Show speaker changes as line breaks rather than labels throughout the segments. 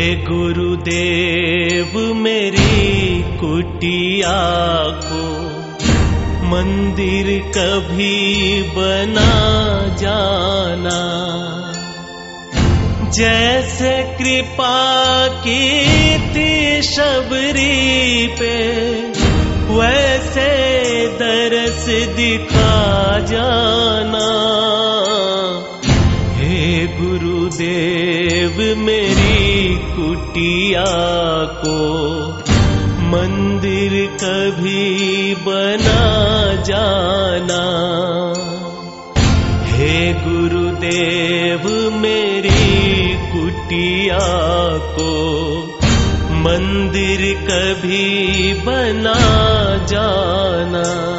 गुरुदेव मेरी कुटिया को मंदिर कभी बना जाना। जैसे कृपा की थी शबरी पे, वैसे दरस दिखा जाना। हे गुरुदेव मेरी कुटिया को मंदिर कभी बना जाना। हे गुरुदेव, मेरी कुटिया को मंदिर कभी बना जाना।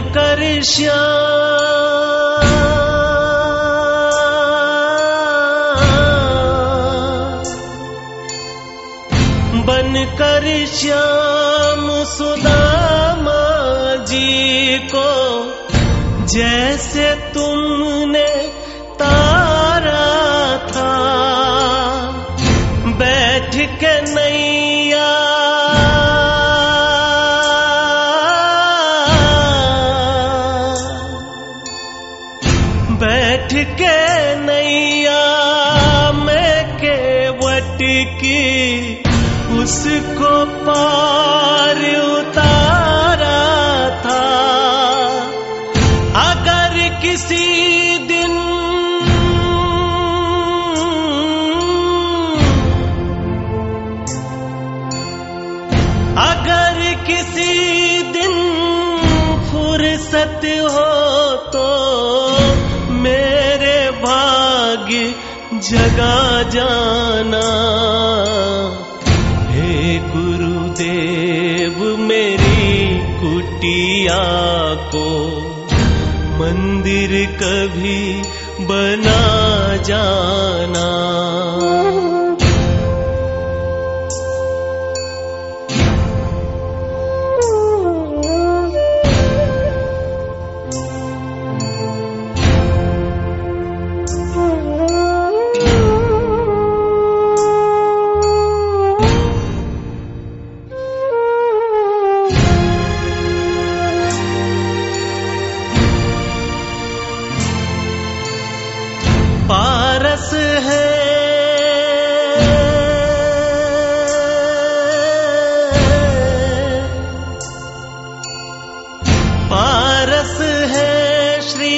कर श्याम। बन कर श्याम सुदामा जी को, जैसे तुमने तारा था। बैठ के नैया बैठ के नैया में के वटकी उसको पार उतारा था। अगर किसी दिन अगर किसी दिन फुर्सत हो भाग्य जगा जाना। हे गुरुदेव मेरी कुटिया को मंदिर कभी बना जाना। पारस है। पारस है श्री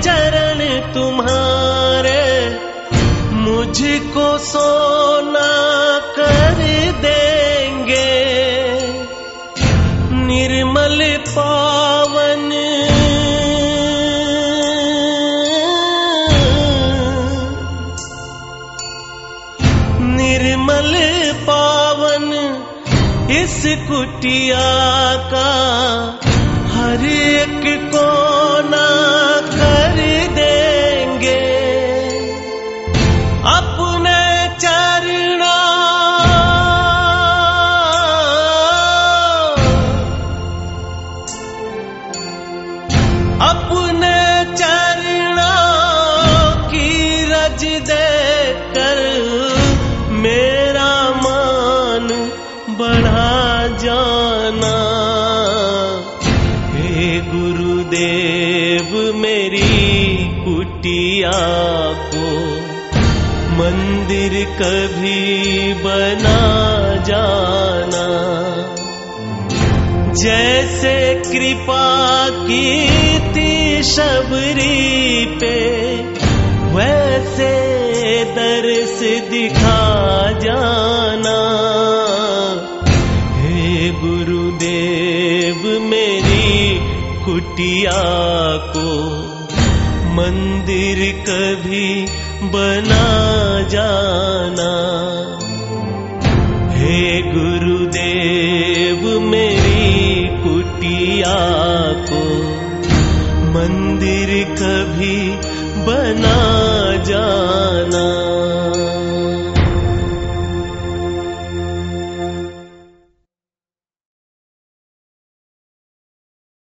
चरण तुम्हारे मुझको सोना कर देंगे। निर्मल पावन कुटिया का हर एक कोना कर गुरुदेव मेरी कुटिया को मंदिर कभी बना जाना। जैसे कृपा की थी शबरी पे, वैसे दर्श दिखा जाना। हे गुरुदेव मेरी कुटिया को मंदिर कभी बना जाना। हे गुरुदेव, मेरी कुटिया को मंदिर कभी बना जाना।